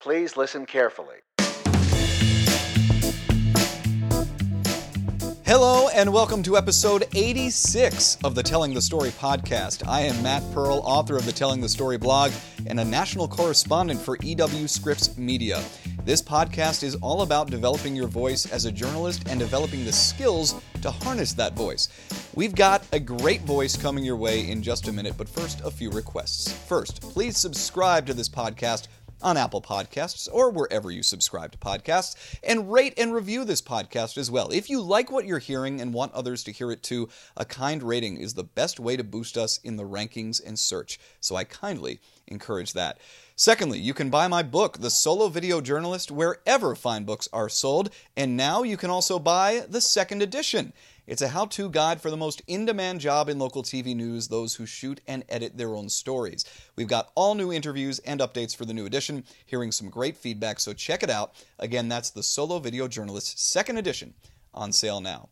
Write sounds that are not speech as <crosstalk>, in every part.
Please listen carefully. Hello, and welcome to episode 86 of the Telling the Story podcast. I am Matt Pearl, author of the Telling the Story blog and a national correspondent for EW Scripps Media. This podcast is all about developing your voice as a journalist and developing the skills to harness that voice. We've got a great voice coming your way in just a minute, but first, a few requests. First, please subscribe to this podcast on Apple Podcasts or wherever you subscribe to podcasts, and rate and review this podcast as well. If you like what you're hearing and want others to hear it too, a kind rating is the best way to boost us in the rankings and search, so I kindly encourage that. Secondly, you can buy my book, The Solo Video Journalist, wherever fine books are sold, and now you can also buy the second edition. It's a how to guide for the most in demand job in local TV news, those who shoot and edit their own stories. We've got all new interviews and updates for the new edition, hearing some great feedback, so check it out. Again, that's the Solo Video Journalist second edition on sale now.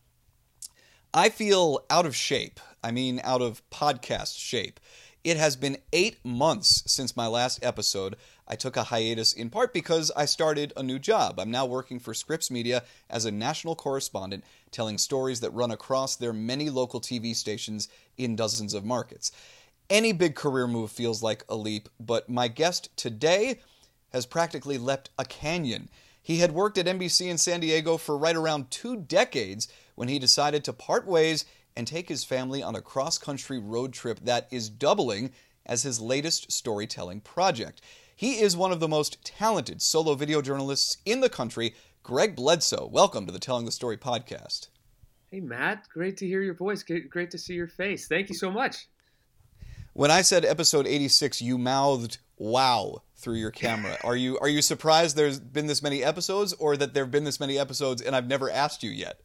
I feel out of shape. I mean, out of podcast shape. It has been eight months since my last episode. I took a hiatus in part because I started a new job. I'm now working for Scripps Media as a national correspondent, telling stories that run across their many local TV stations in dozens of markets. Any big career move feels like a leap, but my guest today has practically leapt a canyon. He had worked at NBC in San Diego for right around two decades when he decided to part ways and take his family on a cross country road trip that is doubling as his latest storytelling project. He is one of the most talented solo video journalists in the country. Greg Bledsoe, welcome to the Telling the Story podcast. Hey, Matt, great to hear your voice. Great to see your face. Thank you so much. When I said episode 86, you mouthed wow through your camera. <laughs> Are you are you surprised there's been this many episodes or that there've been this many episodes and I've never asked you yet?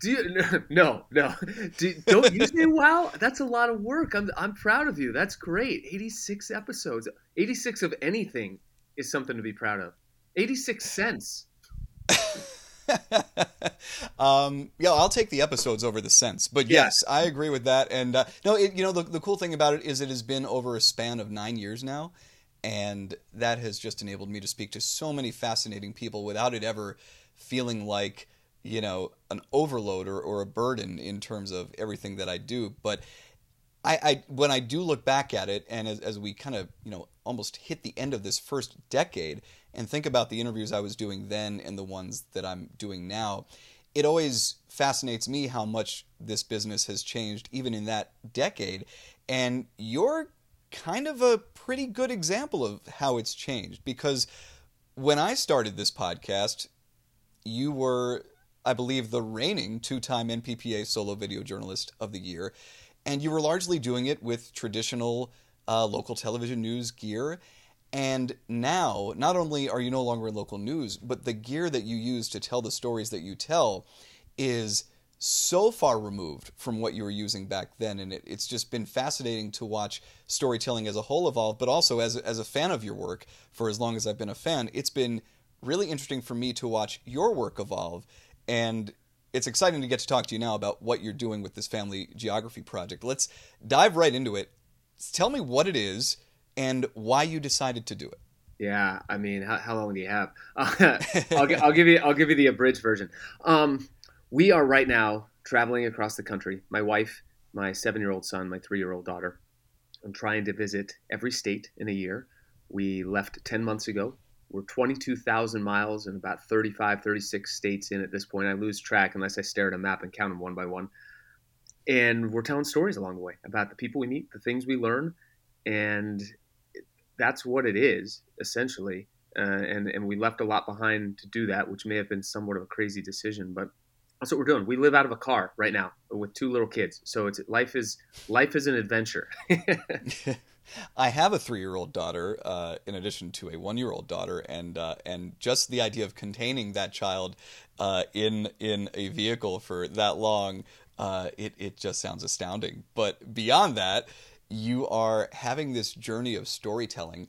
Do you, <laughs> no, no. Do, don't you say wow? That's a lot of work. I'm, I'm proud of you. That's great. 86 episodes. 86 of anything is something to be proud of. 86 cents. <laughs> um, yeah, I'll take the episodes over the cents. But yes, yeah. I agree with that. And uh, no, it, you know, the, the cool thing about it is it has been over a span of nine years now. And that has just enabled me to speak to so many fascinating people without it ever feeling like you know an overload or, or a burden in terms of everything that I do. But I, I when I do look back at it, and as, as we kind of you know almost hit the end of this first decade, and think about the interviews I was doing then and the ones that I'm doing now, it always fascinates me how much this business has changed even in that decade. And you're kind of a pretty good example of how it's changed because when I started this podcast, you were I believe, the reigning two time NPPA Solo Video Journalist of the Year. And you were largely doing it with traditional uh, local television news gear. And now, not only are you no longer in local news, but the gear that you use to tell the stories that you tell is so far removed from what you were using back then. And it, it's just been fascinating to watch storytelling as a whole evolve, but also as as a fan of your work for as long as I've been a fan, it's been really interesting for me to watch your work evolve and it's exciting to get to talk to you now about what you're doing with this family geography project. Let's dive right into it. Tell me what it is and why you decided to do it. Yeah, I mean, how, how long do you have? <laughs> I'll, I'll, give you I'll give you the abridged version. Um, we are right now traveling across the country. My wife, my seven year old son, my three year old daughter. I'm trying to visit every state in a year. We left ten months ago we're 22,000 miles and about 35, 36 states in at this point. I lose track unless I stare at a map and count them one by one. And we're telling stories along the way about the people we meet, the things we learn, and that's what it is essentially. Uh, and and we left a lot behind to do that, which may have been somewhat of a crazy decision, but that's what we're doing. We live out of a car right now with two little kids, so it's life is life is an adventure. <laughs> <laughs> I have a three-year-old daughter, uh, in addition to a one-year-old daughter, and uh, and just the idea of containing that child uh, in in a vehicle for that long, uh, it it just sounds astounding. But beyond that, you are having this journey of storytelling.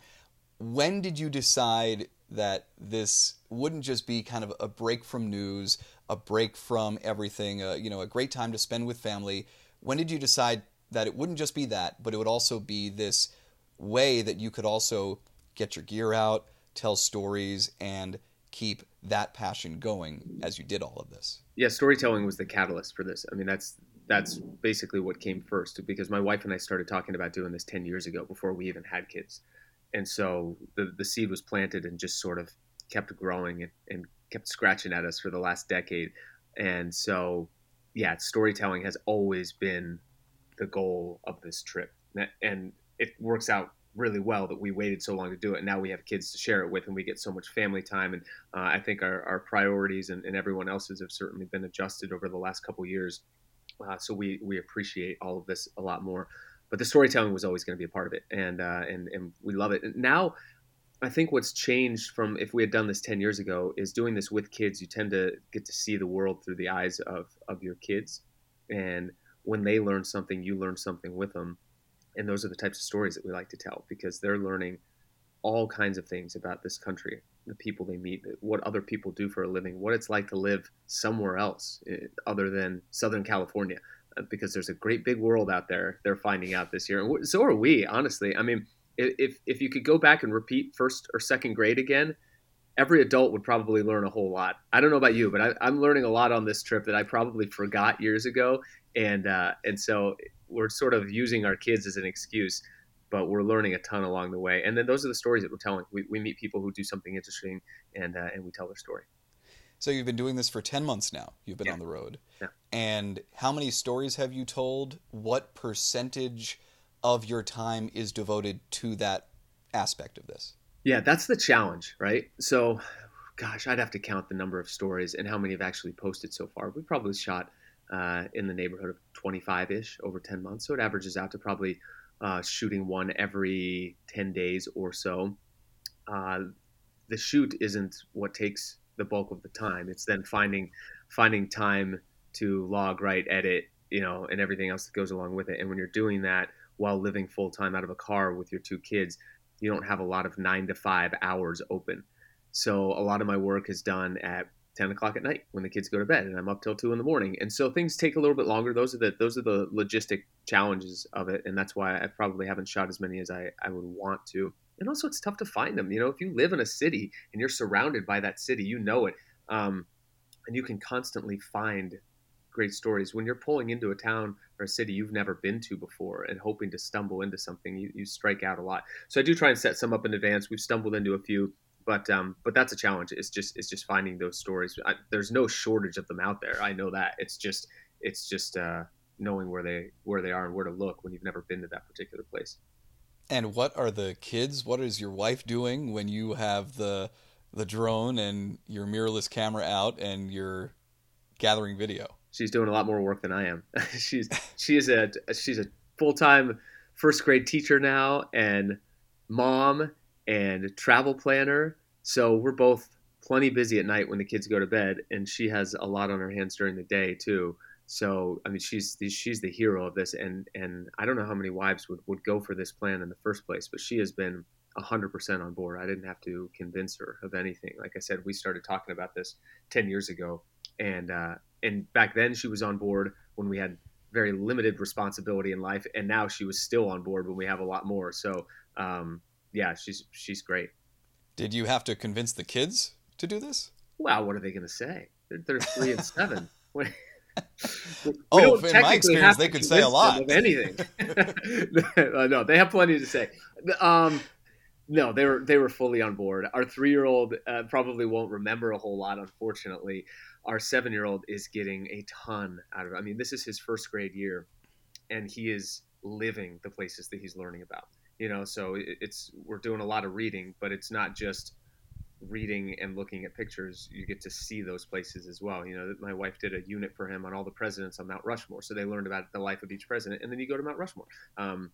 When did you decide that this wouldn't just be kind of a break from news, a break from everything, uh, you know, a great time to spend with family? When did you decide that it wouldn't just be that, but it would also be this way that you could also get your gear out, tell stories and keep that passion going as you did all of this? Yeah, storytelling was the catalyst for this. I mean, that's that's basically what came first because my wife and I started talking about doing this 10 years ago before we even had kids. And so the the seed was planted and just sort of kept growing and, and kept scratching at us for the last decade. And so yeah, storytelling has always been the goal of this trip. And it works out really well that we waited so long to do it. And now we have kids to share it with, and we get so much family time. And uh, I think our, our priorities and, and, everyone else's have certainly been adjusted over the last couple years. Uh, so we we appreciate all of this a lot more. But the storytelling was always going to be a part of it, and uh, and and we love it. And now, I think what's changed from if we had done this ten years ago is doing this with kids. You tend to get to see the world through the eyes of of your kids, and when they learn something, you learn something with them. And those are the types of stories that we like to tell because they're learning all kinds of things about this country the people they meet what other people do for a living what it's like to live somewhere else eh, other than southern california uh, because there's a great big world out there they're finding out this year. And so are we honestly. I mean if, if you could go back and repeat first or second grade again every adult would probably learn a whole lot i don't know about you but I, am learning a lot on this trip that i probably forgot years ago and uh, and so we're sort of using our kids as an excuse, but we're learning a ton along the way. And then those are the stories that we're telling. We, we meet people who do something interesting, and uh, and we tell their story. So you've been doing this for ten months now. You've been yeah. on the road. Yeah. And how many stories have you told? What percentage of your time is devoted to that aspect of this? Yeah, that's the challenge, right? So, gosh, I'd have to count the number of stories and how many have actually posted so far. We probably shot uh, in the neighborhood of 25 ish over 10 months. So it averages out to probably uh, shooting one every 10 days or so. Uh, the shoot isn't what takes the bulk of the time. It's then finding finding time to log, write, edit, you know, and everything else that goes along with it. And when you're doing that while living full time out of a car with your two kids, you don't have a lot of nine to five hours open. So a lot of my work is done at 10 o'clock at night when the kids go to bed and i'm up till 2 in the morning. And so things take a little bit longer. Those are the those are the logistic challenges of it and that's why i probably haven't shot as many as i, I would want to. And also it's tough to find them you know? If you live in a city and you're surrounded by that city you know it um, and you can constantly find great stories when you're pulling into a town or a city you've never been to before and hoping to stumble into something you, you strike out a lot so i do try and set some up in advance we've stumbled into a few but um, but that's a challenge. It's just it's just finding those stories. I, there's no shortage of them out there. I know that. It's just it's just uh, knowing where they where they are and where to look when you've never been to that particular place. And what are the kids? What is your wife doing when you have the the drone and your mirrorless camera out and you're gathering video? She's doing a lot more work than I am. <laughs> she's she is a she's a full time first grade teacher now and mom and travel planner. So we're both plenty busy at night when the kids go to bed, and she has a lot on her hands during the day too. So I mean, she's she's the hero of this, and and I don't know how many wives would would go for this plan in the first place, but she has been hundred percent on board. I didn't have to convince her of anything. Like I said, we started talking about this ten years ago, and uh, and back then she was on board when we had very limited responsibility in life, and now she was still on board when we have a lot more. So um, yeah, she's she's great. Did you have to convince the kids to do this? Well, what are they going to say? They're, they're three and seven. <laughs> oh, in my experience, they could say a lot of anything. <laughs> no, they have plenty to say. Um, no, they were they were fully on board. Our three year old uh, probably won't remember a whole lot, unfortunately. Our seven year old is getting a ton out of it. I mean, this is his first grade year, and he is living the places that he's learning about you know so it's we're doing a lot of reading but it's not just reading and looking at pictures you get to see those places as well you know my wife did a unit for him on all the presidents on mount rushmore so they learned about the life of each president and then you go to mount rushmore um,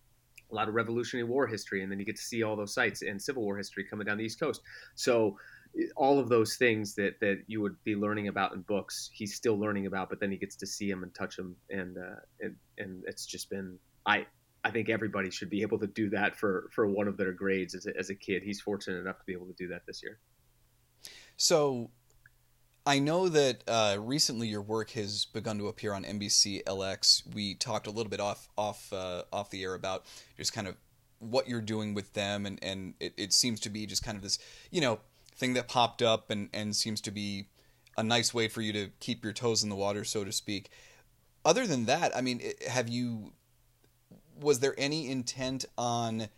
a lot of revolutionary war history and then you get to see all those sites and civil war history coming down the east coast so all of those things that that you would be learning about in books he's still learning about but then he gets to see them and touch them and uh, and and it's just been i I think everybody should be able to do that for for one of their grades as a, as a kid. He's fortunate enough to be able to do that this year. So, I know that uh, recently your work has begun to appear on NBC LX. We talked a little bit off off uh, off the air about just kind of what you're doing with them, and and it, it seems to be just kind of this you know thing that popped up and and seems to be a nice way for you to keep your toes in the water, so to speak. Other than that, I mean, have you? Was there any intent on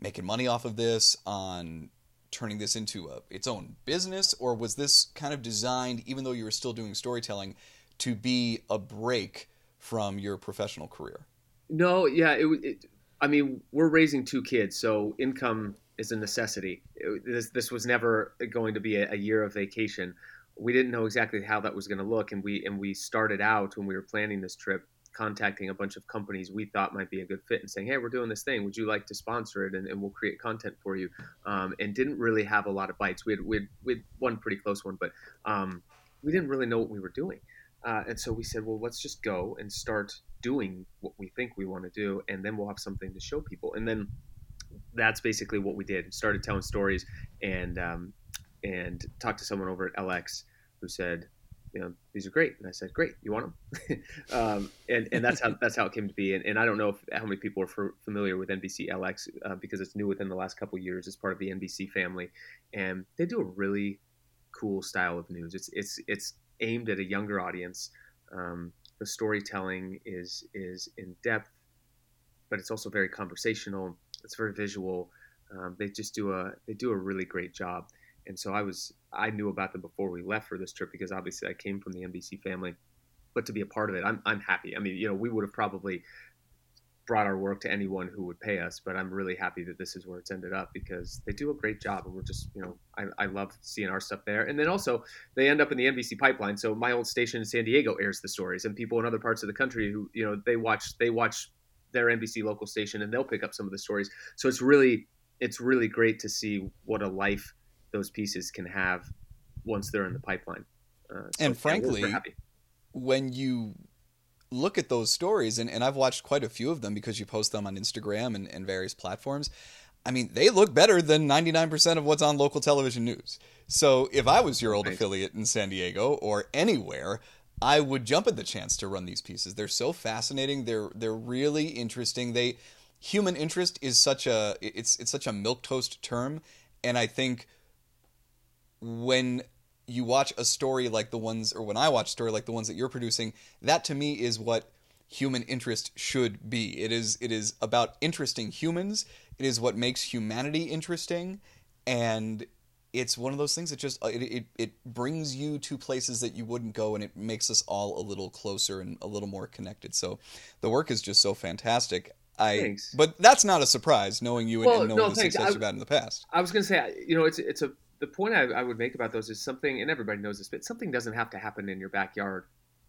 making money off of this, on turning this into a, its own business, or was this kind of designed, even though you were still doing storytelling, to be a break from your professional career? No, yeah, it, it I mean, we're raising two kids, so income is a necessity. It, this this was never going to be a, a, year of vacation. We didn't know exactly how that was going to look, and we and we started out when we were planning this trip contacting a bunch of companies we thought might be a good fit and saying, "Hey, we're doing this thing. Would you like to sponsor it? And, and we'll create content for you." Um, and didn't really have a lot of bites. We had we had, we had one pretty close one, but um, we didn't really know what we were doing. Uh, and so we said, "Well, let's just go and start doing what we think we want to do, and then we'll have something to show people." And then that's basically what we did. Started telling stories and um, and talked to someone over at LX who said, you know, these are great. And I said, great, you want them? <laughs> um, and, and that's how, <laughs> that's how it came to be. And, and I don't know if, how many people are familiar with NBC LX uh, because it's new within the last couple years as part of the NBC family. And they do a really cool style of news. It's, it's, it's aimed at a younger audience. Um, the storytelling is, is in depth, but it's also very conversational. It's very visual. Um, they just do a, they do a really great job and so I was I knew about them before we left for this trip because obviously I came from the NBC family, but to be a part of it, I'm I'm happy. I mean, you know, we would have probably brought our work to anyone who would pay us, but I'm really happy that this is where it's ended up because they do a great job, and we're just you know I, I love seeing our stuff there. And then also they end up in the NBC pipeline, so my old station in San Diego airs the stories, and people in other parts of the country who you know they watch they watch their NBC local station and they'll pick up some of the stories. So it's really it's really great to see what a life those pieces can have once they're in the pipeline. Uh, so and frankly, when you look at those stories, and, and I've watched quite a few of them because you post them on Instagram and, and various platforms. I mean, they look better than 99% of what's on local television news. So if I was your old right. affiliate in San Diego or anywhere, I would jump at the chance to run these pieces. They're so fascinating. They're they're really interesting. They human interest is such a it's it's such a milk toast term, and I think when you watch a story like the ones, or when I watch a story like the ones that you're producing, that to me is what human interest should be. It is it is about interesting humans. It is what makes humanity interesting, and it's one of those things that just uh, it, it, it brings you to places that you wouldn't go, and it makes us all a little closer and a little more connected. So the work is just so fantastic. I, thanks. but that's not a surprise, knowing you well, and knowing no, the thanks. success I, you've had in the past. I was going to say, you know, it's it's a the point I, I, would make about those is something, and everybody knows this, but something doesn't have to happen in your backyard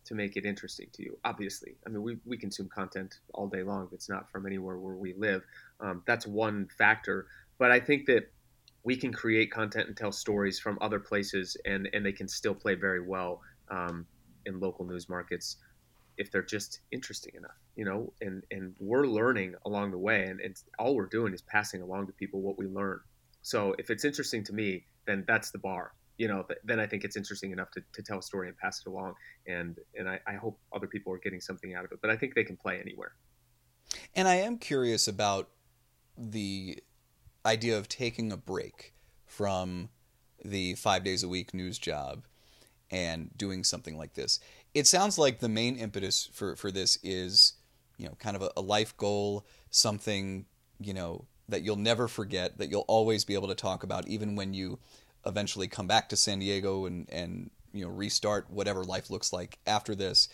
to make it interesting to you. Obviously, I mean, we, we consume content all day long. It's not from anywhere where we live, um, that's one factor. But I think that we can create content and tell stories from other places, and and they can still play very well um, in local news markets if they're just interesting enough, you know. And and we're learning along the way, and, and all we're doing is passing along to people what we learn. So if it's interesting to me, then that's the bar. You know, then I think it's interesting enough to, to tell a story and pass it along. And and I, I hope other people are getting something out of it. But I think they can play anywhere. And I am curious about the idea of taking a break from the five days a week news job and doing something like this. It sounds like the main impetus for, for this is, you know, kind of a, a life goal, something, you know, that you'll never forget, that you'll always be able to talk about, even when you eventually come back to San Diego and and you know restart whatever life looks like after this.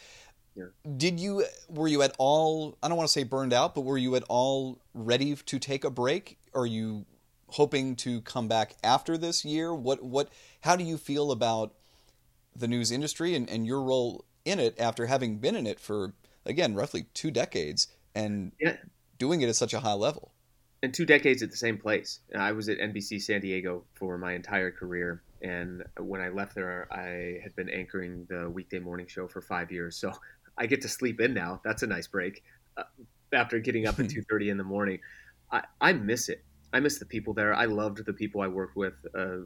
Yeah. Did you were you at all? I don't want to say burned out, but were you at all ready to take a break? Are you hoping to come back after this year? What what? How do you feel about the news industry and, and your role in it after having been in it for again roughly two decades and yeah. doing it at such a high level? And two decades at the same place. I was at NBC San Diego for my entire career, and when I left there, I had been anchoring the weekday morning show for five years. So I get to sleep in now. That's a nice break uh, after getting up at <laughs> two thirty in the morning. I, I miss it. I miss the people there. I loved the people I worked with. Uh,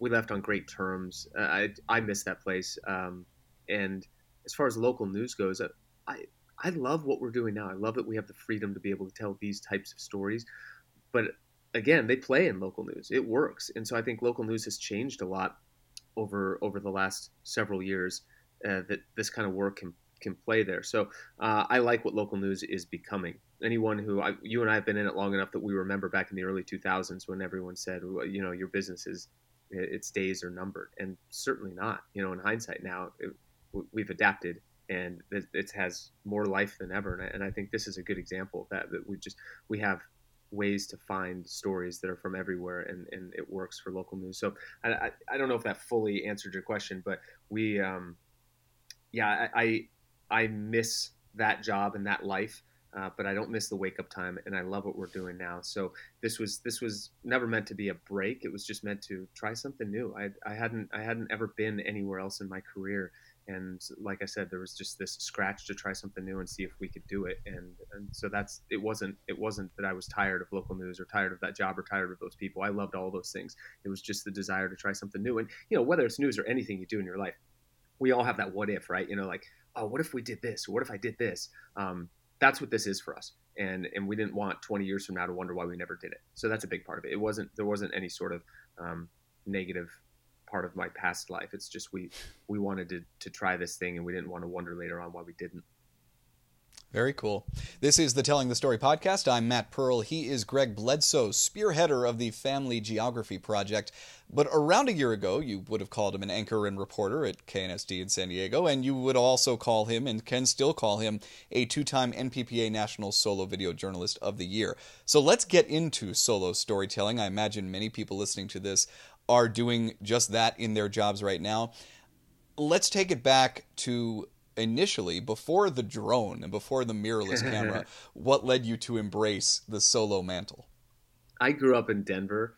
we left on great terms. Uh, I I miss that place. Um, and as far as local news goes, uh, I I love what we're doing now. I love that we have the freedom to be able to tell these types of stories. but again, they play in local news. It works, and so I think local news has changed a lot over over the last several years. Uh, that this kind of work can can play there. So uh, I like what local news is becoming. Anyone who I, you and I have been in it long enough that we remember back in the early 2000s when everyone said, well, you know, your business is its days are numbered, and certainly not. You know, in hindsight now, it, we've adapted and it, has more life than ever. And I, and I think this is a good example of that. That we just we have ways to find stories that are from everywhere and, and it works for local news. So I, I, I don't know if that fully answered your question, but we, um, yeah, I, I, I miss that job and that life. Uh, but I don't miss the wake up time, and I love what we're doing now. So this was this was never meant to be a break. It was just meant to try something new. I, I hadn't I hadn't ever been anywhere else in my career, and like I said, there was just this scratch to try something new and see if we could do it. And and so that's it wasn't it wasn't that I was tired of local news or tired of that job or tired of those people. I loved all those things. It was just the desire to try something new. And you know whether it's news or anything you do in your life, we all have that what if, right? You know, like oh, what if we did this? What if I did this? Um, that's what this is for us. And and we didn't want 20 years from now to wonder why we never did it. So that's a big part of it. It wasn't there wasn't any sort of um, negative part of my past life. It's just we we wanted to to try this thing and we didn't want to wonder later on why we didn't. Very cool. This is the Telling the Story podcast. I'm Matt Pearl. He is Greg Bledsoe, spearheader of the Family Geography Project. But around a year ago, you would have called him an anchor and reporter at KNSD in San Diego, and you would also call him, and can still call him, a two time NPPA National Solo Video Journalist of the Year. So let's get into solo storytelling. I imagine many people listening to this are doing just that in their jobs right now. Let's take it back to initially before the drone and before the mirrorless <laughs> camera. what led you to embrace the solo mantle? I grew up in Denver.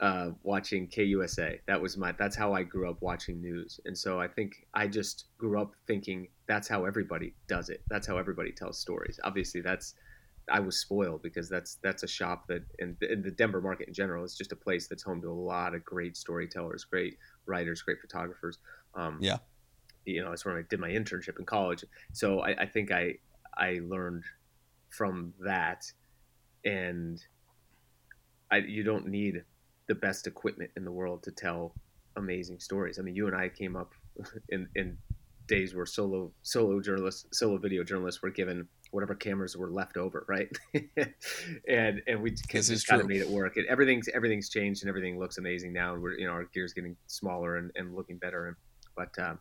Uh, watching KUSA. That was my. That's how I grew up watching news, and so I think I just grew up thinking that's how everybody does it. That's how everybody tells stories. Obviously, that's I was spoiled because that's that's a shop that in, in, the Denver market in general is just a place that's home to a lot of great storytellers, great writers, great photographers. Um, yeah, you know, it's when I did my internship in college. So I, I think I I learned from that, and I you don't need the best equipment in the world to tell amazing stories. I mean, you and I came up <laughs> in in days where solo solo journalists, solo video journalists were given whatever cameras were left over, right? <laughs> and and we just kind of made it work. And everything's everything's changed and everything looks amazing now. And we're you know our gear's getting smaller and, and looking better. And but um,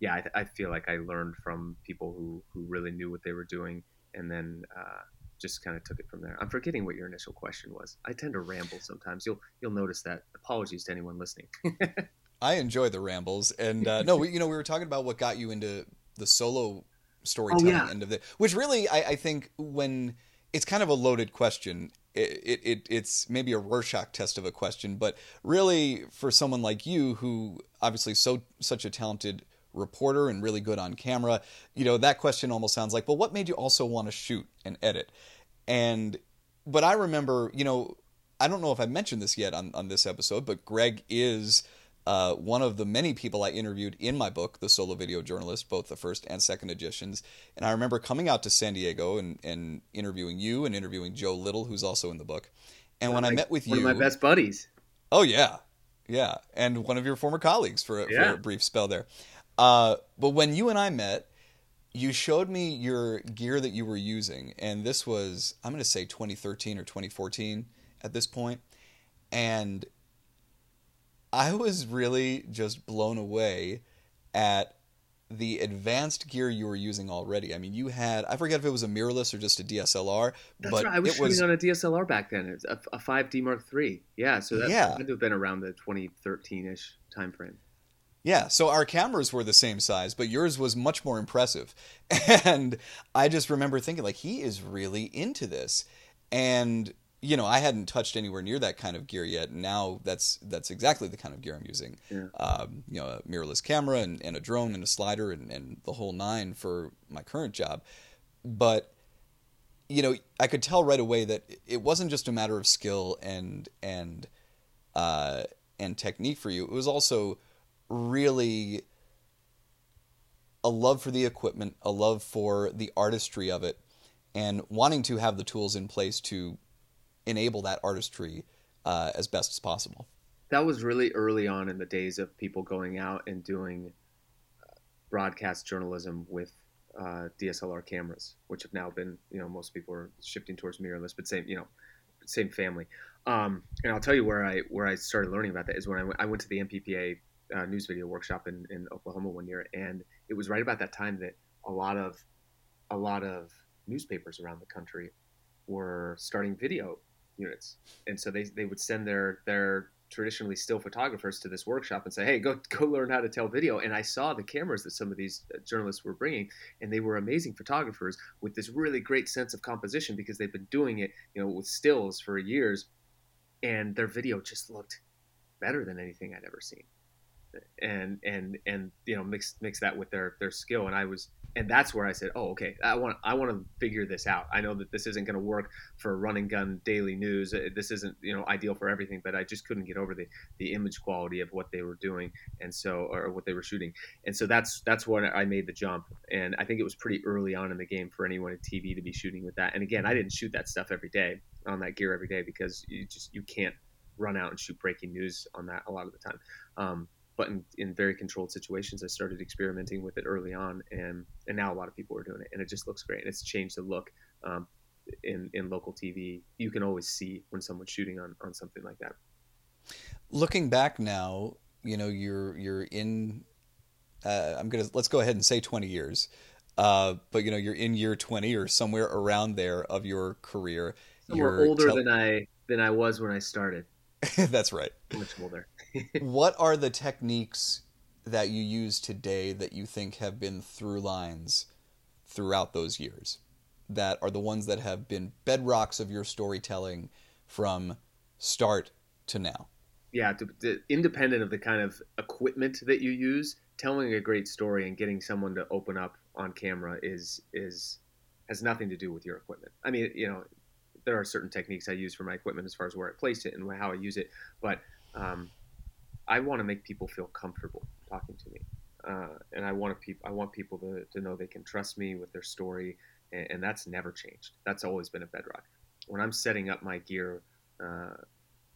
yeah, I, I, feel like I learned from people who who really knew what they were doing, and then. Uh, just kind of took it from there. I'm forgetting what your initial question was. I tend to ramble sometimes. You'll you'll notice that. Apologies to anyone listening. <laughs> I enjoy the rambles, and uh, no, we, you know, we were talking about what got you into the solo storytelling oh, yeah. end of it, which really I, I, think when it's kind of a loaded question. It, it, it's maybe a Rorschach test of a question, but really for someone like you, who obviously so such a talented reporter and really good on camera, you know that question almost sounds like, well, what made you also want to shoot and edit? And but I remember, you know, I don't know if I mentioned this yet on on this episode, but Greg is uh, one of the many people I interviewed in my book, The Solo Video Journalist, both the first and second editions. And I remember coming out to San Diego and, and interviewing you and interviewing Joe Little, who's also in the book. And when I met with one you, one of my best buddies. Oh yeah, yeah, and one of your former colleagues for, a, yeah. for a brief spell there. Uh, but when you and I met, you showed me your gear that you were using, and this was I'm going to say 2013 or 2014 at this point, and I was really just blown away at the advanced gear you were using already. I mean, you had I forget if it was a mirrorless or just a DSLR. That's but right. I was shooting was, on a DSLR back then. It's a, a 5D Mark III. Yeah, so that yeah. had to have been around the 2013-ish time frame. Yeah, so our cameras were the same size, but yours was much more impressive. <laughs> And I just remember thinking like he is really into this. And you know, I hadn't touched anywhere near that kind of gear yet. Now that's that's exactly the kind of gear I'm using. Yeah. Um, you know, a mirrorless camera and, and a drone and a slider and, and the whole nine for my current job. But you know, I could tell right away that it wasn't just a matter of skill and and uh, and technique for you. It was also really a love for the equipment, a love for the artistry of it, and wanting to have the tools in place to enable that artistry uh, as best as possible. That was really early on in the days of people going out and doing uh, broadcast journalism with uh, DSLR cameras, which have now been, you know, most people are shifting towards mirrorless, but same, you know, same family. Um, and I'll tell you where I where I started learning about that is when I went, went to the NPPA uh, news video workshop in, in Oklahoma one year, and it was right about that time that a lot of a lot of newspapers around the country were starting video units, and so they, they would send their their traditionally still photographers to this workshop and say, "Hey, go go learn how to tell video." And I saw the cameras that some of these uh, journalists were bringing, and they were amazing photographers with this really great sense of composition because they've been doing it, you know, with stills for years, and their video just looked better than anything I'd ever seen. And and and you know mix mix that with their their skill. And I was and that's where I said oh okay I want I want to figure this out. I know that this isn't going to work for running gun daily news. Uh, this isn't you know ideal for everything but I just couldn't get over the the image quality of what they were doing and so or what they were shooting. And so that's that's when I made the jump. And I think it was pretty early on in the game for anyone at TV to be shooting with that. And again I didn't shoot that stuff every day on that gear every day because you just you can't run out and shoot breaking news on that a lot of the time. Um, but in, in very controlled situations, I started experimenting with it early on, and and now a lot of people are doing it, and it just looks great. And it's changed the look um, in in local TV. You can always see when someone's shooting on on something like that. Looking back now, you know you're you're in. Uh, I'm gonna let's go ahead and say 20 years, uh, but you know you're in year 20 or somewhere around there of your career. Somewhere you're older tel- than I than I was when I started. <laughs> That's right. Much older. What are the techniques that you use today that you think have been through lines throughout those years? That are the ones that have been bedrocks of your storytelling from start to now? Yeah, to, to, independent of the kind of equipment that you use, telling a great story and getting someone to open up on camera is is has nothing to do with your equipment. I mean, you know, there are certain techniques I use for my equipment as far as where I place it and how I use it, but um, I want to make people feel comfortable talking to me, uh, and I want to I want people to, to know they can trust me with their story, and, and, that's never changed. That's always been a bedrock. When I'm setting up my gear, uh,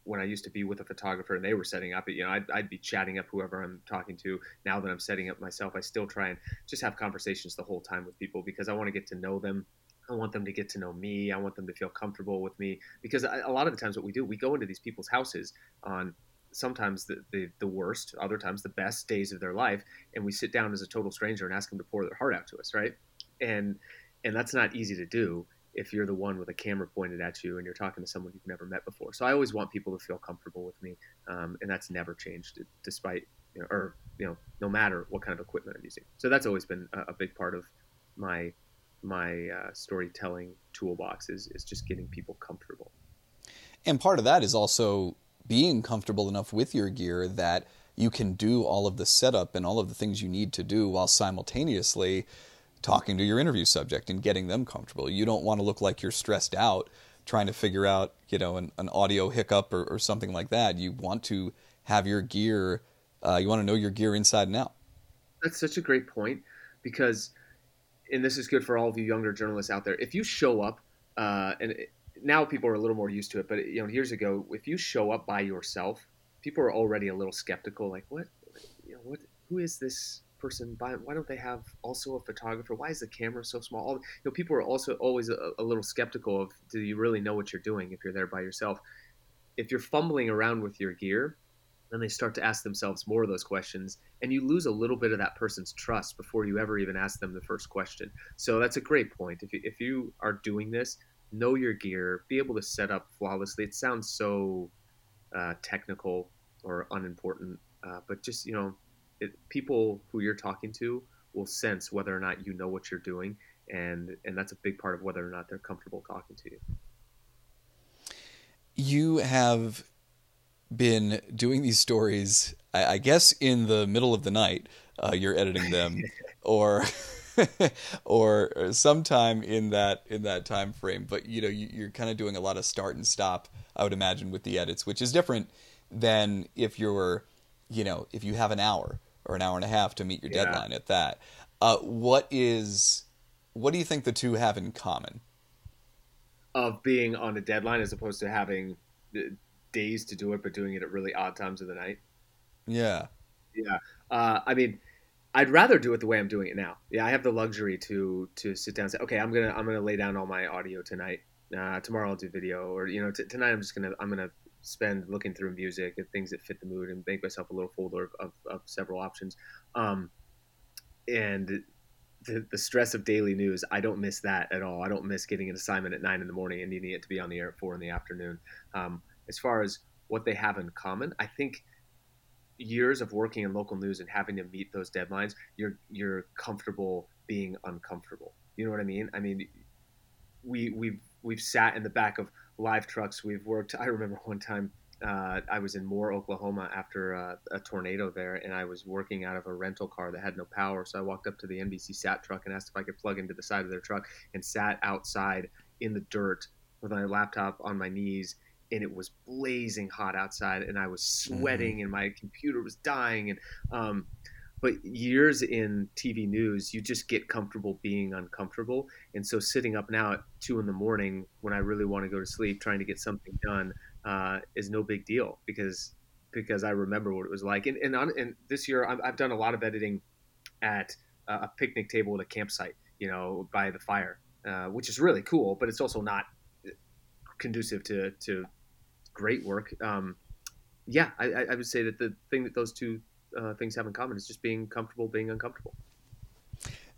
when I used to be with a photographer and they were setting up, you know, I'd, I'd, be chatting up whoever I'm talking to. Now that I'm setting up myself, I still try and just have conversations the whole time with people because I want to get to know them. I want them to get to know me. I want them to feel comfortable with me because I, a lot of the times what we do, we go into these people's houses on sometimes the, the, the worst, other times the best days of their life, and we sit down as a total stranger and ask them to pour their heart out to us, right? And and that's not easy to do if you're the one with a camera pointed at you and you're talking to someone you've never met before. So I always want people to feel comfortable with me, um, and that's never changed, despite you know, or you know, no matter what kind of equipment I'm using. So that's always been a, a big part of my my uh, storytelling toolbox is is just getting people comfortable. And part of that is also being comfortable enough with your gear that you can do all of the setup and all of the things you need to do while simultaneously talking to your interview subject and getting them comfortable. You don't want to look like you're stressed out trying to figure out, you know, an, an audio hiccup or, or, something like that. You want to have your gear, uh, you want to know your gear inside and out. That's such a great point because, and this is good for all of you younger journalists out there. If you show up, uh, and now people are a little more used to it, but you know, years ago, if you show up by yourself, people are already a little skeptical. Like, what, you know, what, who is this person? By, why don't they have also a photographer? Why is the camera so small? All, you know, people are also always a, a little skeptical of, do you really know what you're doing if you're there by yourself? If you're fumbling around with your gear, then they start to ask themselves more of those questions, and you lose a little bit of that person's trust before you ever even ask them the first question. So that's a great point. If you, if you are doing this, know your gear, be able to set up flawlessly. It sounds so uh, technical or unimportant, uh, but just you know, it, people who you're talking to will sense whether or not you know what you're doing, and and that's a big part of whether or not they're comfortable talking to you. You have been doing these stories, I, I guess, in the middle of the night. Uh, you're editing them, <laughs> or <laughs> or sometime in that in that time frame. But you know, you, are kind of doing a lot of start and stop. I would imagine with the edits, which is different than if you're, you know, if you have an hour or an hour and a half to meet your yeah. deadline at that. Uh, what is what do you think the two have in common? of being on a deadline as opposed to having days to do it, but doing it at really odd times of the night. Yeah. Yeah. Uh, I mean, I'd rather do it the way I'm doing it now. Yeah, I have the luxury to to sit down and say, okay, I'm gonna I'm gonna lay down all my audio tonight. Uh, tomorrow I'll do video, or you know, t- tonight I'm just gonna I'm gonna spend looking through music and things that fit the mood, and make myself a little folder of, of, of several options. Um, and the, the stress of daily news, I don't miss that at all. I don't miss getting an assignment at nine in the morning and needing it to be on the air at four in the afternoon. Um, as far as what they have in common, I think years of working in local news and having to meet those deadlines, you're you're comfortable being uncomfortable. You know what I mean? I mean, we we've we've sat in the back of live trucks. We've worked. I remember one time uh, I was in Moore, Oklahoma, after uh, a tornado there, and I was working out of a rental car that had no power. So I walked up to the NBC Sat truck and asked if I could plug into the side of their truck, and sat outside in the dirt with my laptop on my knees and it was blazing hot outside and I was sweating mm-hmm. and my computer was dying and um, but years in TV news you just get comfortable being uncomfortable and so sitting up now at two in the morning when I really want to go to sleep trying to get something done uh, is no big deal because because I remember what it was like and and, on, and this year I've, I've, done a lot of editing at a picnic table at a campsite you know by the fire uh, which is really cool but it's also not conducive to to great work. Um, yeah, I, I, would say that the thing that those two uh, things have in common is just being comfortable being uncomfortable.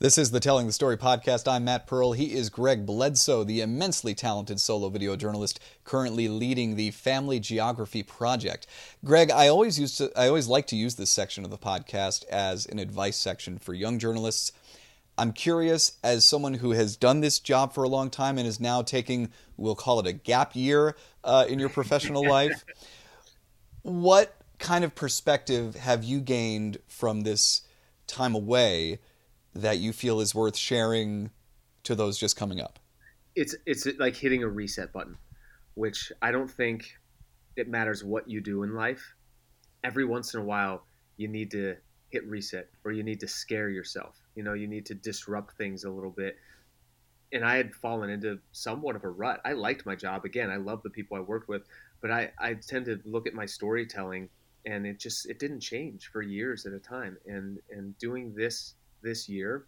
This is the Telling the Story podcast. I'm Matt Pearl. He is Greg Bledsoe, the immensely talented solo video journalist currently leading the Family Geography Project. Greg, I always used to I always like to use this section of the podcast as an advice section for young journalists. I'm curious, as someone who has done this job for a long time and is now taking, we'll call it a gap year uh, in your professional life, what kind of perspective have you gained from this time away that you feel is worth sharing to those just coming up? It's it's like hitting a reset button, which I don't think it matters what you do in life. Every once in a while, you need to hit reset or you need to scare yourself. You know, you need to disrupt things a little bit. And I had fallen into somewhat of a rut. I liked my job. Again, I love the people I worked with, but I, I tend to look at my storytelling and it just it didn't change for years at a time. And and doing this this year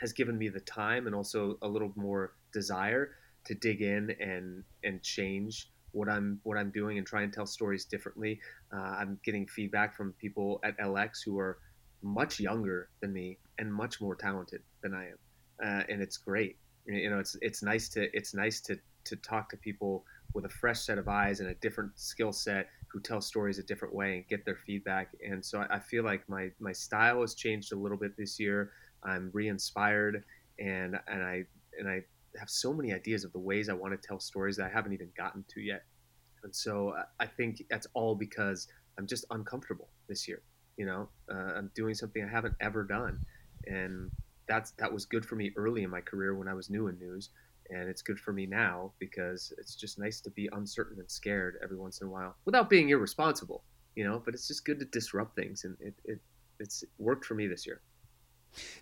has given me the time and also a little more desire to dig in and and change what I'm what I'm doing and try and tell stories differently. Uh, I'm getting feedback from people at LX who are much younger than me and much more talented than I am, uh, and it's great. You know, it's it's nice to it's nice to to talk to people with a fresh set of eyes and a different skill set who tell stories a different way and get their feedback. And so I, I feel like my my style has changed a little bit this year. I'm re-inspired, and and I and I have so many ideas of the ways I want to tell stories that I haven't even gotten to yet. And so uh, I think that's all because I'm just uncomfortable this year. You know, uh, I'm doing something I haven't ever done, and that's that was good for me early in my career when I was new in news, and it's good for me now because it's just nice to be uncertain and scared every once in a while without being irresponsible. You know, but it's just good to disrupt things, and it, it it's worked for me this year.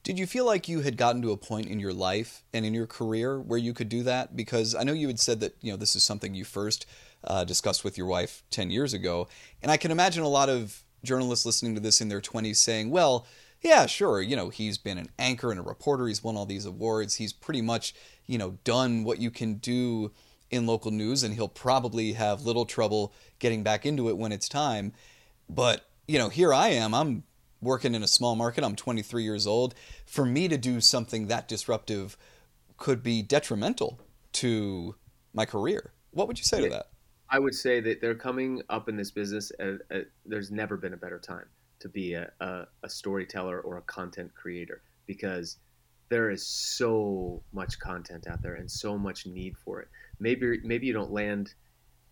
Did you feel like you had gotten to a point in your life and in your career where you could do that? Because I know you had said that you know this is something you first uh, discussed with your wife ten years ago, and I can imagine a lot of journalists listening to this in their 20s saying, well, yeah, sure, you know, he's been an anchor and a reporter, he's won all these awards, he's pretty much, you know, done what you can do in local news, and he'll probably have little trouble getting back into it when it's time. But, you know, here I am, I'm working in a small market, I'm 23 years old. For me to do something that disruptive could be detrimental to my career. What would you say to that? I would say that they're coming up in this business. At, at, there's never been a better time to be a, a, a storyteller or a content creator because there is so much content out there and so much need for it. Maybe maybe you don't land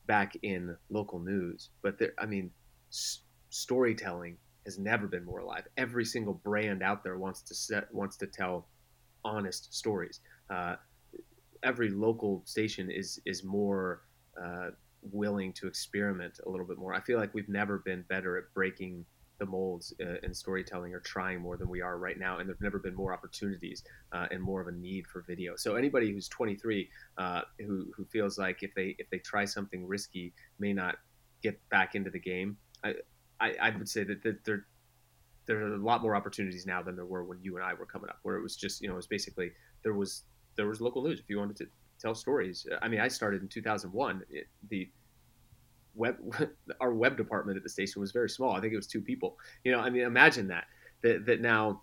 back in local news, but there, I mean, s- storytelling has never been more alive. Every single brand out there wants to set wants to tell honest stories. Uh, every local station is is more uh, willing to experiment a little bit more. I feel like we've never been better at breaking the molds uh, in storytelling are trying more than we are right now, and there've never been more opportunities uh, and more of a need for video. So anybody who's 23 uh, who who feels like if they if they try something risky may not get back into the game, I I, I would say that, that there there are a lot more opportunities now than there were when you and I were coming up, where it was just you know it was basically there was there was local news if you wanted to tell stories. I mean, I started in 2001. It, the web <laughs> our web department at the station was very small. I think it was two people. You know, I mean, imagine that that that now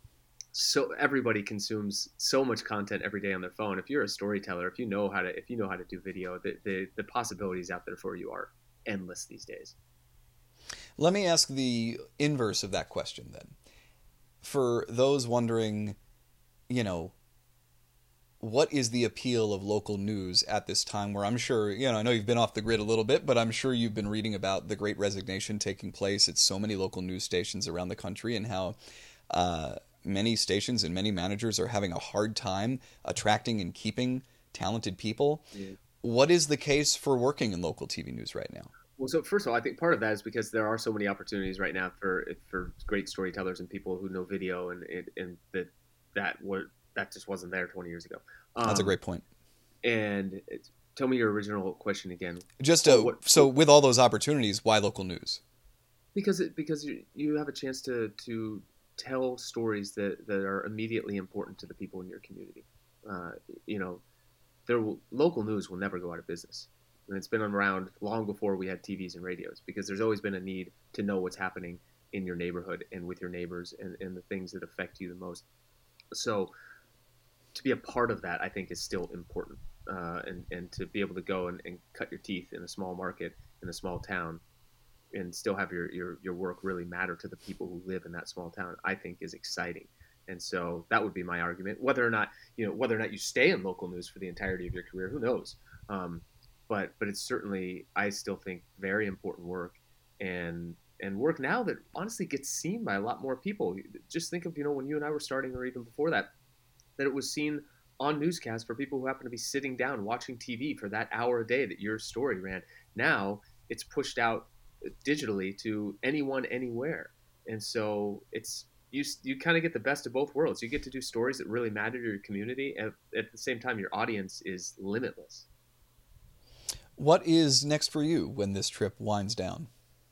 so everybody consumes so much content every day on their phone. If you're a storyteller, if you know how to if you know how to do video, the the, the possibilities out there for you are endless these days. Let me ask the inverse of that question then. For those wondering, you know, what is the appeal of local news at this time where I'm sure, you know, I know you've been off the grid a little bit, but I'm sure you've been reading about the great resignation taking place at so many local news stations around the country and how uh, many stations and many managers are having a hard time attracting and keeping talented people. Yeah. What is the case for working in local TV news right now? Well, so first of all, I think part of that is because there are so many opportunities right now for for great storytellers and people who know video, and and, and that that were that just wasn't there 20 years ago. Um, That's a um, great point. And tell me your original question again. Just uh, what, so with all those opportunities, why local news? Because it, because you, you have a chance to to tell stories that, that are immediately important to the people in your community. Uh, you know, there will, local news will never go out of business. And it's been around long before we had TVs and radios because there's always been a need to know what's happening in your neighborhood and with your neighbors and, and the things that affect you the most. So to be a part of that, I think, is still important. Uh, and and to be able to go and, and, cut your teeth in a small market in a small town, and still have your, your your work really matter to the people who live in that small town, I think is exciting. And so that would be my argument. Whether or not you know whether or not you stay in local news for the entirety of your career, who knows? Um, but but it's certainly I still think very important work, and and work now that honestly gets seen by a lot more people. Just think of you know when you and I were starting, or even before that, that it was seen on newscasts for people who happen to be sitting down watching TV for that hour a day that your story ran. Now it's pushed out uh, digitally to anyone anywhere, and so it's you you kind of get the best of both worlds. You get to do stories that really matter to your community, and at the same time, your audience is limitless. What is next for you when this trip winds down?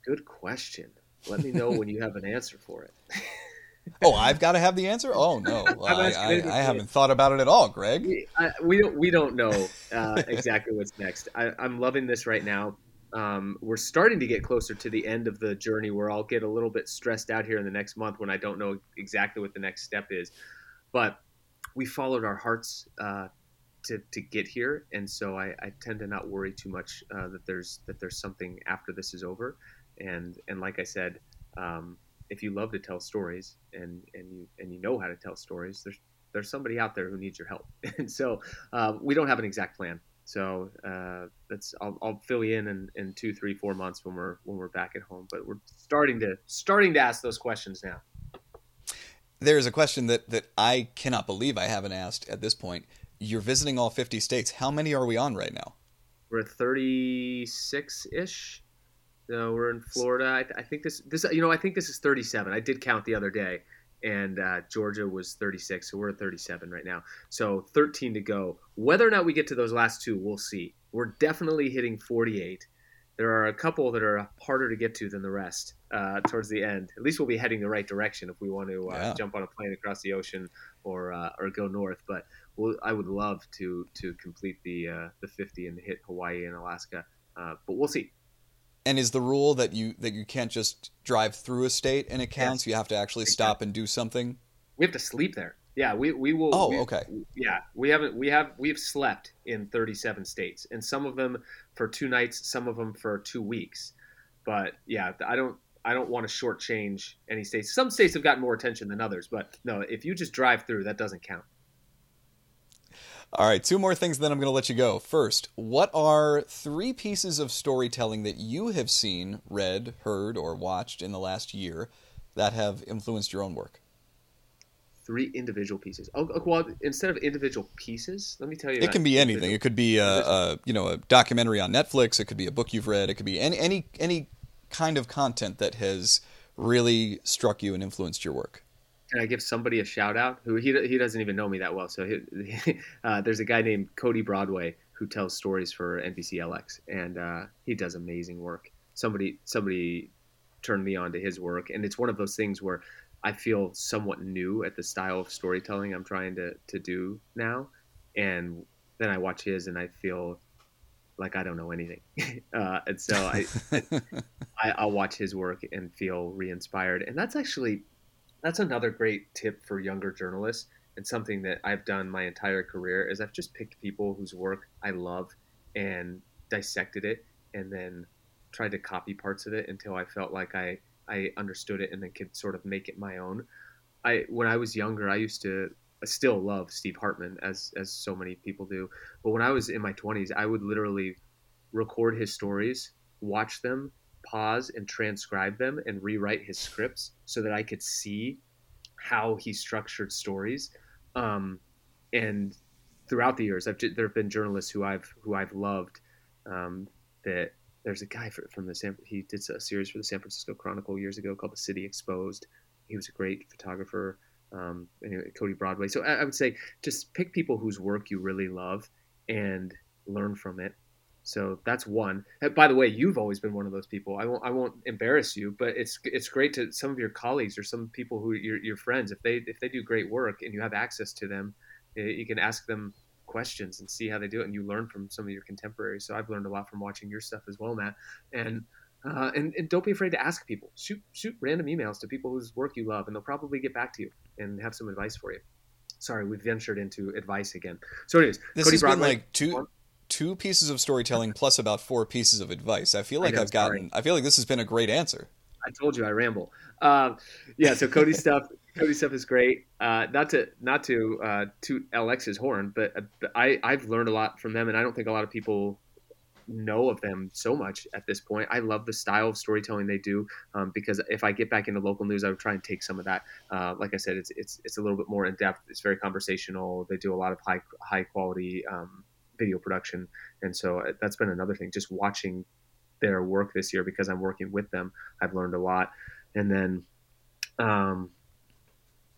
Good question. Let me know when you have an answer for it. <laughs> oh, I've got to have the answer. Oh no, <laughs> I, I, I, haven't thought about it at all, Greg. We, I, we don't we don't know uh, exactly what's next. I, am loving this right now. Um, we're starting to get closer to the end of the journey where I'll get a little bit stressed out here in the next month when I don't know exactly what the next step is. But we followed our hearts uh, to, to get here, and so I, I tend to not worry too much uh, that there's that there's something after this is over. And and like I said, um, if you love to tell stories and and you and you know how to tell stories, there's there's somebody out there who needs your help. <laughs> And so uh, we don't have an exact plan. So uh, that's I'll, I'll, fill you in, in in two, three, four months when we're when we're back at home. But we're starting to starting to ask those questions now. There is a question that that I cannot believe I haven't asked at this point. You're visiting all 50 states. How many are we on right now? We're 36 ish. No, we're in Florida. I, th- I, think this this you know I think this is 37. I did count the other day, and uh, Georgia was 36, so we're at 37 right now. So 13 to go. Whether or not we get to those last two, we'll see. We're definitely hitting 48. There are a couple that are harder to get to than the rest uh, towards the end. At least we'll be heading the right direction if we want to uh, yeah. jump on a plane across the ocean or uh, or go north. But we'll, I would love to to complete the uh, the 50 and hit Hawaii and Alaska. Uh, but we'll see. And is the rule that you that you can't just drive through a state and it counts? Yes. You have to actually stop and do something. We have to sleep there. Yeah, we, we will. Oh, we, okay. Yeah, we haven't. We have we've slept in 37 states, and some of them for two nights, some of them for two weeks. But yeah, I don't. I don't want to shortchange any states. Some states have gotten more attention than others, but no, if you just drive through, that doesn't count. All right, two more things, then I'm going to let you go. First, what are three pieces of storytelling that you have seen, read, heard, or watched in the last year that have influenced your own work? Three individual pieces. Oh, oh well, instead of individual pieces, let me tell you. It can be anything. It could be a, a, you know a documentary on Netflix. It could be a book you've read. It could be any any any kind of content that has really struck you and influenced your work? Can I give somebody a shout out? Who he he doesn't even know me that well. So he, <laughs> uh, there's a guy named Cody Broadway who tells stories for NBC LX, and uh, he does amazing work. Somebody somebody turned me on to his work, and it's one of those things where I feel somewhat new at the style of storytelling I'm trying to to do now, and then I watch his and I feel like I don't know anything, <laughs> uh, and so I, <laughs> I I'll watch his work and feel re-inspired, and that's actually that's another great tip for younger journalists and something that I've done my entire career is I've just picked people whose work I love and dissected it and then tried to copy parts of it until I felt like I I understood it and then could sort of make it my own. I when I was younger, I used to I still love Steve Hartman as as so many people do. But when I was in my 20s, I would literally record his stories, watch them, pause and transcribe them and rewrite his scripts so that I could see how he structured stories. Um, and throughout the years, I've, there have been journalists who I've who I've loved. Um, that there's a guy from the San he did a series for the San Francisco Chronicle years ago called The City Exposed. He was a great photographer. Um, anyway, Cody Broadway. So I, I would say just pick people whose work you really love and learn from it so that's one. By the way, you've always been one of those people. I won't I won't embarrass you, but it's it's great to some of your colleagues or some people who your your friends if they if they do great work and you have access to them, you can ask them questions and see how they do it, and you learn from some of your contemporaries. So I've learned a lot from watching your stuff as well, Matt. And uh, and, and don't be afraid to ask people. Shoot shoot random emails to people whose work you love, and they'll probably get back to you and have some advice for you. Sorry, we've ventured into advice again. So, anyways, this Cody has Broadway, been like two two pieces of storytelling <laughs> plus about four pieces of advice. I feel like I have gotten. I feel like this has been a great answer. I told you I ramble. Um, yeah, so Cody <laughs> stuff. Cody stuff is great. Uh, not to not to uh, toot LX's horn, but, uh, but I I've learned a lot from them, and I don't think a lot of people know of them so much at this point. I love the style of storytelling they do um, because if I get back into local news, I would try and take some of that. Uh, like I said, it's it's it's a little bit more in depth. It's very conversational. They do a lot of high high quality um, video production. And so uh, that's been another thing. Just watching their work this year because I'm working with them, I've learned a lot. And then um,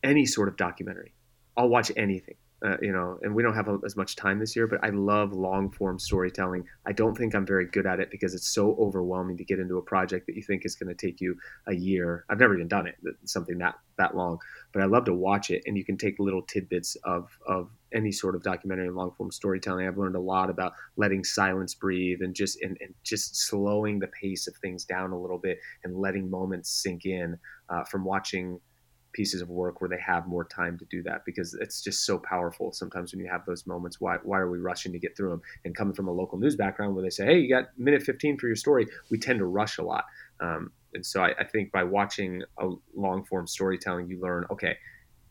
any sort of documentary, I'll watch anything uh, you know, and we don't have a, as much time this year, but I love long form storytelling. I don't think I'm very good at it because it's so overwhelming to get into a project that you think is going to take you a year. I've never even done it, something that that long, but I love to watch it. And you can take little tidbits of of any sort of documentary and long form storytelling. I've learned a lot about letting silence breathe and just and, and just slowing the pace of things down a little bit and letting moments sink in uh, from watching pieces of work where they have more time to do that because it's just so powerful sometimes when you have those moments why why are we rushing to get through them and coming from a local news background where they say hey you got minute 15 for your story we tend to rush a lot um, and so I, I think by watching a long form storytelling you learn okay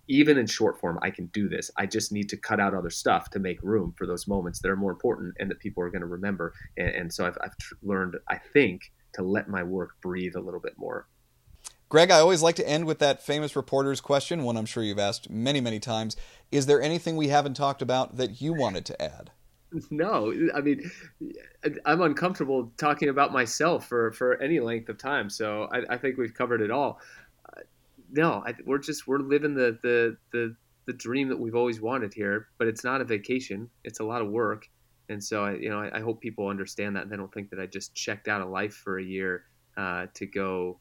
even in short form i can do this i just need to cut out other stuff to make room for those moments that are more important and that people are going to remember and, and so i've, I've tr- learned i think to let my work breathe a little bit more Greg, I always like to end with that famous reporter's question, one I'm sure you've asked many, many times. Is there anything we haven't talked about that you wanted to add? <laughs> No, I mean, I'm uncomfortable talking about myself for, for any length of time. So I, I think we've covered it all. No, I, we're just we're living the, the the the dream that we've always wanted here. But it's not a vacation; it's a lot of work. And so I, you know, I, I hope people understand that and they don't think that I just checked out of life for a year uh, to go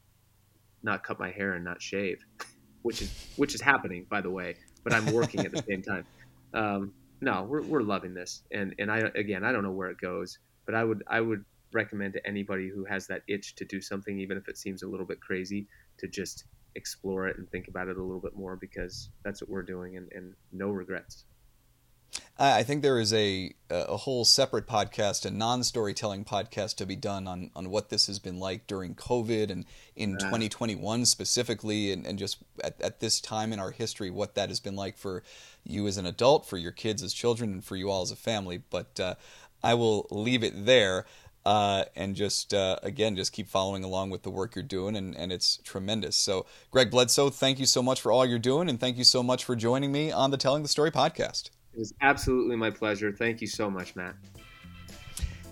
not cut my hair and not shave, which is which is happening by the way. But I'm working at the same <laughs> time. Um, no, we're we're loving this, and and I again I don't know where it goes, but I would I would recommend to anybody who has that itch to do something, even if it seems a little bit crazy, to just explore it and think about it a little bit more because that's what we're doing, and, and no regrets. I think there is a a whole separate podcast, a non-storytelling podcast, to be done on, on what this has been like during COVID and in yeah. 2021 specifically, and, and just at, at this time in our history, what that has been like for you as an adult, for your kids as children, and for you all as a family. But uh, I will leave it there. Uh, and just uh, again, just keep following along with the work you're doing, and, and it's tremendous. So, Greg Bledsoe, thank you so much for all you're doing, and thank you so much for joining me on the Telling the Story podcast. It was absolutely my pleasure. Thank you so much, Matt.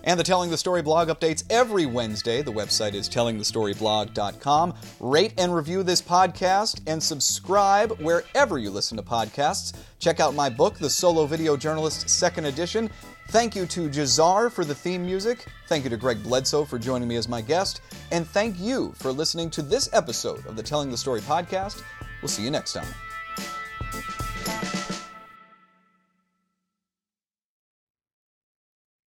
And the Telling the Story blog updates every Wednesday. The website is tellingthestoryblog.com. Rate and review this podcast and subscribe wherever you listen to podcasts. Check out my book, The Solo Video Journalist Second Edition. Thank you to Jazar for the theme music. Thank you to Greg Bledsoe for joining me as my guest. And thank you for listening to this episode of the Telling the Story podcast. We'll see you next time.